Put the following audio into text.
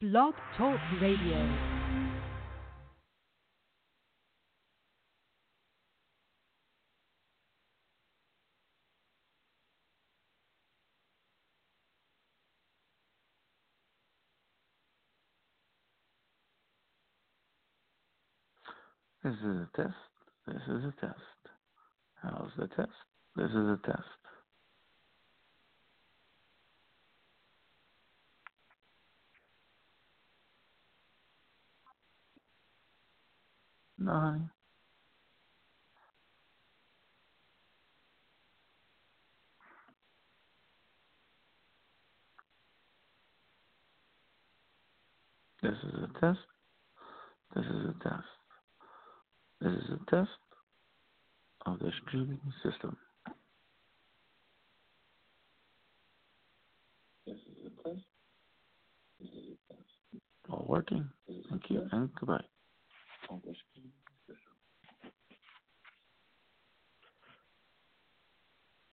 Blog Talk Radio. This is a test. This is a test. How's the test? This is a test. No, honey. This is a test. This is a test. This is a test of the streaming system. This is a test. This is a test. All working. Thank you and goodbye accomplish.